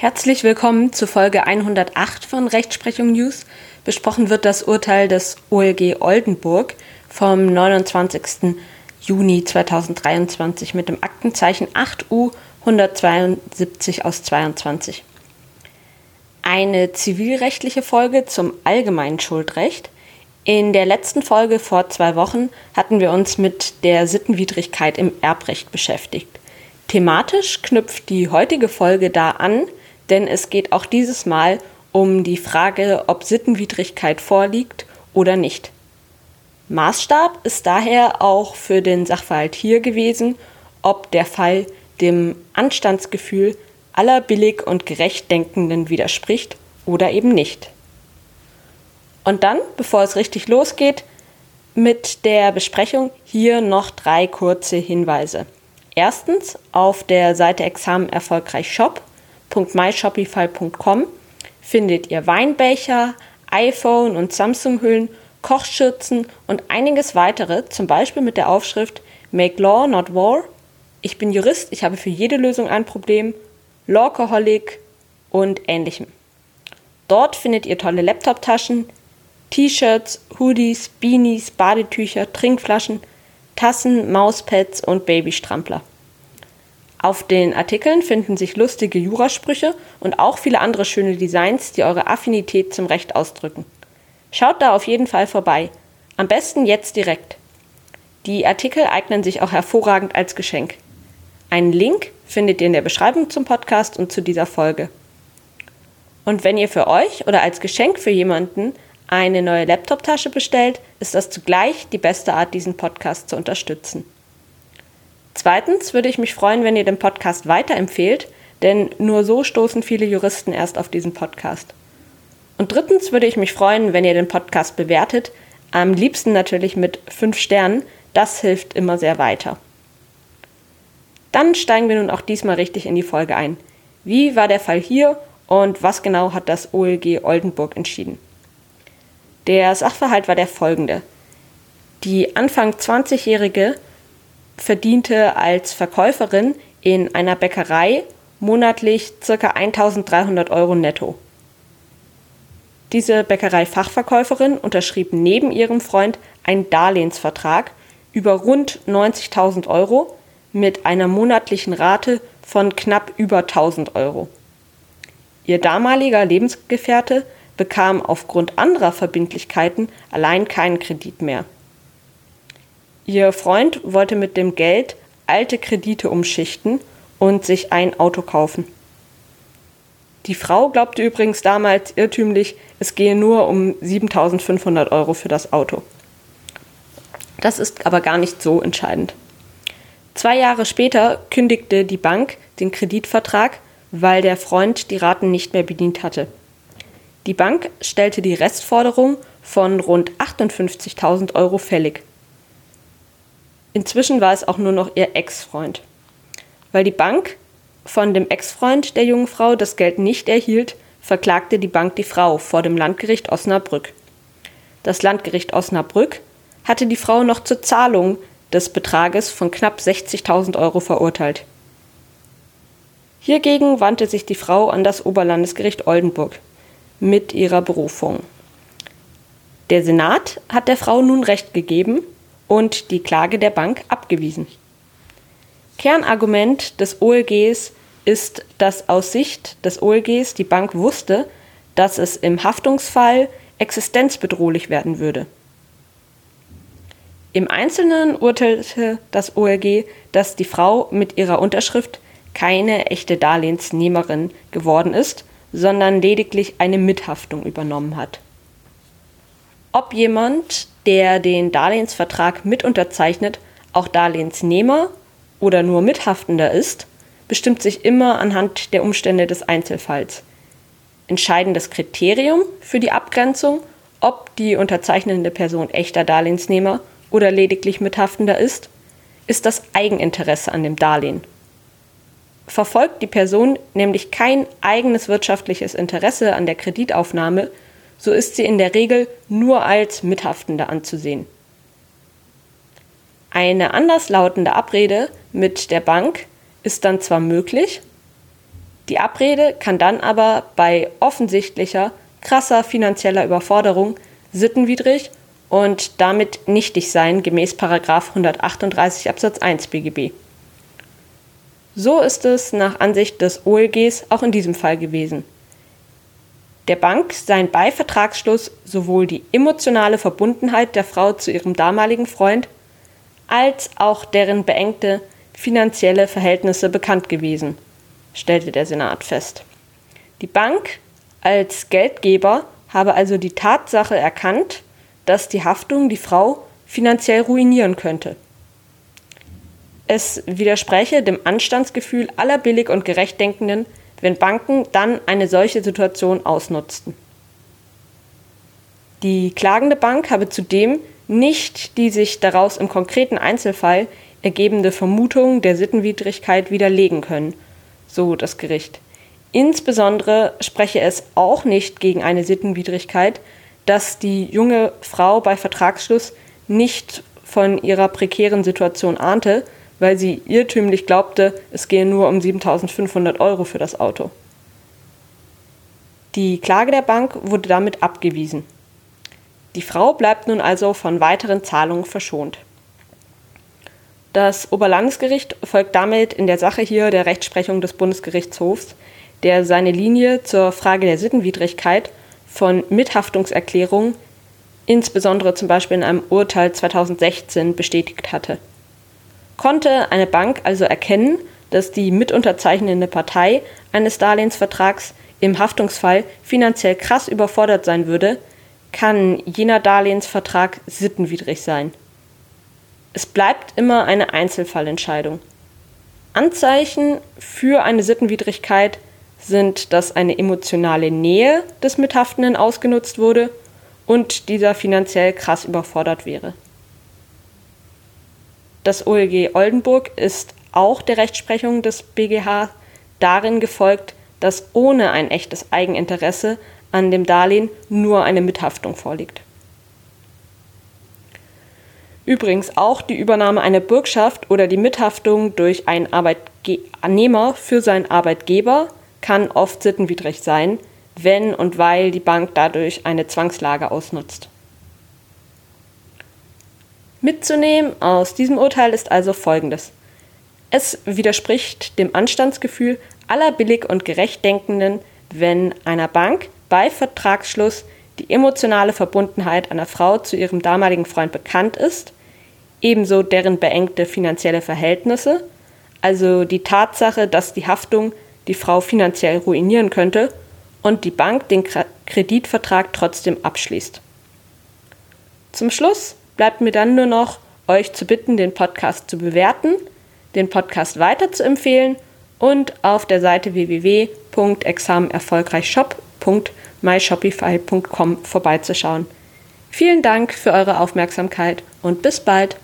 Herzlich willkommen zu Folge 108 von Rechtsprechung News. Besprochen wird das Urteil des OLG Oldenburg vom 29. Juni 2023 mit dem Aktenzeichen 8U 172 aus 22. Eine zivilrechtliche Folge zum allgemeinen Schuldrecht. In der letzten Folge vor zwei Wochen hatten wir uns mit der Sittenwidrigkeit im Erbrecht beschäftigt. Thematisch knüpft die heutige Folge da an, denn es geht auch dieses Mal um die Frage, ob Sittenwidrigkeit vorliegt oder nicht. Maßstab ist daher auch für den Sachverhalt hier gewesen, ob der Fall dem Anstandsgefühl aller billig und gerecht Denkenden widerspricht oder eben nicht. Und dann, bevor es richtig losgeht, mit der Besprechung hier noch drei kurze Hinweise. Erstens, auf der Seite Examen erfolgreich Shop www.myshopify.com findet ihr Weinbecher, iPhone und Samsung-Hüllen, Kochschürzen und einiges weitere, zum Beispiel mit der Aufschrift Make Law, not War. Ich bin Jurist, ich habe für jede Lösung ein Problem, Lawcoholic und ähnlichem. Dort findet ihr tolle Laptop-Taschen, T-Shirts, Hoodies, Beanies, Badetücher, Trinkflaschen, Tassen, Mauspads und Babystrampler. Auf den Artikeln finden sich lustige Jurasprüche und auch viele andere schöne Designs, die eure Affinität zum Recht ausdrücken. Schaut da auf jeden Fall vorbei. Am besten jetzt direkt. Die Artikel eignen sich auch hervorragend als Geschenk. Einen Link findet ihr in der Beschreibung zum Podcast und zu dieser Folge. Und wenn ihr für euch oder als Geschenk für jemanden eine neue Laptoptasche bestellt, ist das zugleich die beste Art, diesen Podcast zu unterstützen. Zweitens würde ich mich freuen, wenn ihr den Podcast weiterempfehlt, denn nur so stoßen viele Juristen erst auf diesen Podcast. Und drittens würde ich mich freuen, wenn ihr den Podcast bewertet, am liebsten natürlich mit fünf Sternen, das hilft immer sehr weiter. Dann steigen wir nun auch diesmal richtig in die Folge ein. Wie war der Fall hier und was genau hat das OLG Oldenburg entschieden? Der Sachverhalt war der folgende. Die Anfang 20-jährige verdiente als Verkäuferin in einer Bäckerei monatlich ca. 1300 Euro netto. Diese Bäckerei-Fachverkäuferin unterschrieb neben ihrem Freund einen Darlehensvertrag über rund 90.000 Euro mit einer monatlichen Rate von knapp über 1000 Euro. Ihr damaliger Lebensgefährte bekam aufgrund anderer Verbindlichkeiten allein keinen Kredit mehr. Ihr Freund wollte mit dem Geld alte Kredite umschichten und sich ein Auto kaufen. Die Frau glaubte übrigens damals irrtümlich, es gehe nur um 7500 Euro für das Auto. Das ist aber gar nicht so entscheidend. Zwei Jahre später kündigte die Bank den Kreditvertrag, weil der Freund die Raten nicht mehr bedient hatte. Die Bank stellte die Restforderung von rund 58.000 Euro fällig. Inzwischen war es auch nur noch ihr Ex-Freund. Weil die Bank von dem Ex-Freund der jungen Frau das Geld nicht erhielt, verklagte die Bank die Frau vor dem Landgericht Osnabrück. Das Landgericht Osnabrück hatte die Frau noch zur Zahlung des Betrages von knapp 60.000 Euro verurteilt. Hiergegen wandte sich die Frau an das Oberlandesgericht Oldenburg mit ihrer Berufung. Der Senat hat der Frau nun Recht gegeben und die Klage der Bank abgewiesen. Kernargument des OLGs ist, dass aus Sicht des OLGs die Bank wusste, dass es im Haftungsfall existenzbedrohlich werden würde. Im Einzelnen urteilte das OLG, dass die Frau mit ihrer Unterschrift keine echte Darlehensnehmerin geworden ist, sondern lediglich eine Mithaftung übernommen hat. Ob jemand der den Darlehensvertrag mit unterzeichnet, auch Darlehensnehmer oder nur Mithaftender ist, bestimmt sich immer anhand der Umstände des Einzelfalls. Entscheidendes Kriterium für die Abgrenzung, ob die unterzeichnende Person echter Darlehensnehmer oder lediglich Mithaftender ist, ist das Eigeninteresse an dem Darlehen. Verfolgt die Person nämlich kein eigenes wirtschaftliches Interesse an der Kreditaufnahme, so ist sie in der Regel nur als Mithaftende anzusehen. Eine anderslautende Abrede mit der Bank ist dann zwar möglich, Die Abrede kann dann aber bei offensichtlicher, krasser finanzieller Überforderung sittenwidrig und damit nichtig sein gemäß 138 Absatz 1 BGB. So ist es nach Ansicht des OLGs auch in diesem Fall gewesen. Der Bank seien bei Vertragsschluss sowohl die emotionale Verbundenheit der Frau zu ihrem damaligen Freund als auch deren beengte finanzielle Verhältnisse bekannt gewesen, stellte der Senat fest. Die Bank als Geldgeber habe also die Tatsache erkannt, dass die Haftung die Frau finanziell ruinieren könnte. Es widerspräche dem Anstandsgefühl aller billig und gerecht Denkenden, wenn Banken dann eine solche Situation ausnutzten. Die klagende Bank habe zudem nicht die sich daraus im konkreten Einzelfall ergebende Vermutung der Sittenwidrigkeit widerlegen können, so das Gericht. Insbesondere spreche es auch nicht gegen eine Sittenwidrigkeit, dass die junge Frau bei Vertragsschluss nicht von ihrer prekären Situation ahnte, weil sie irrtümlich glaubte, es gehe nur um 7500 Euro für das Auto. Die Klage der Bank wurde damit abgewiesen. Die Frau bleibt nun also von weiteren Zahlungen verschont. Das Oberlandesgericht folgt damit in der Sache hier der Rechtsprechung des Bundesgerichtshofs, der seine Linie zur Frage der Sittenwidrigkeit von Mithaftungserklärungen, insbesondere zum Beispiel in einem Urteil 2016, bestätigt hatte. Konnte eine Bank also erkennen, dass die mitunterzeichnende Partei eines Darlehensvertrags im Haftungsfall finanziell krass überfordert sein würde, kann jener Darlehensvertrag sittenwidrig sein. Es bleibt immer eine Einzelfallentscheidung. Anzeichen für eine Sittenwidrigkeit sind, dass eine emotionale Nähe des Mithaftenden ausgenutzt wurde und dieser finanziell krass überfordert wäre. Das OLG Oldenburg ist auch der Rechtsprechung des BGH darin gefolgt, dass ohne ein echtes Eigeninteresse an dem Darlehen nur eine Mithaftung vorliegt. Übrigens auch die Übernahme einer Bürgschaft oder die Mithaftung durch einen Arbeitnehmer für seinen Arbeitgeber kann oft sittenwidrig sein, wenn und weil die Bank dadurch eine Zwangslage ausnutzt. Mitzunehmen aus diesem Urteil ist also Folgendes. Es widerspricht dem Anstandsgefühl aller billig und gerecht Denkenden, wenn einer Bank bei Vertragsschluss die emotionale Verbundenheit einer Frau zu ihrem damaligen Freund bekannt ist, ebenso deren beengte finanzielle Verhältnisse, also die Tatsache, dass die Haftung die Frau finanziell ruinieren könnte und die Bank den Kreditvertrag trotzdem abschließt. Zum Schluss bleibt mir dann nur noch, euch zu bitten, den Podcast zu bewerten, den Podcast weiter zu empfehlen und auf der Seite www.examenerfolgreichshop.myshopify.com vorbeizuschauen. Vielen Dank für eure Aufmerksamkeit und bis bald.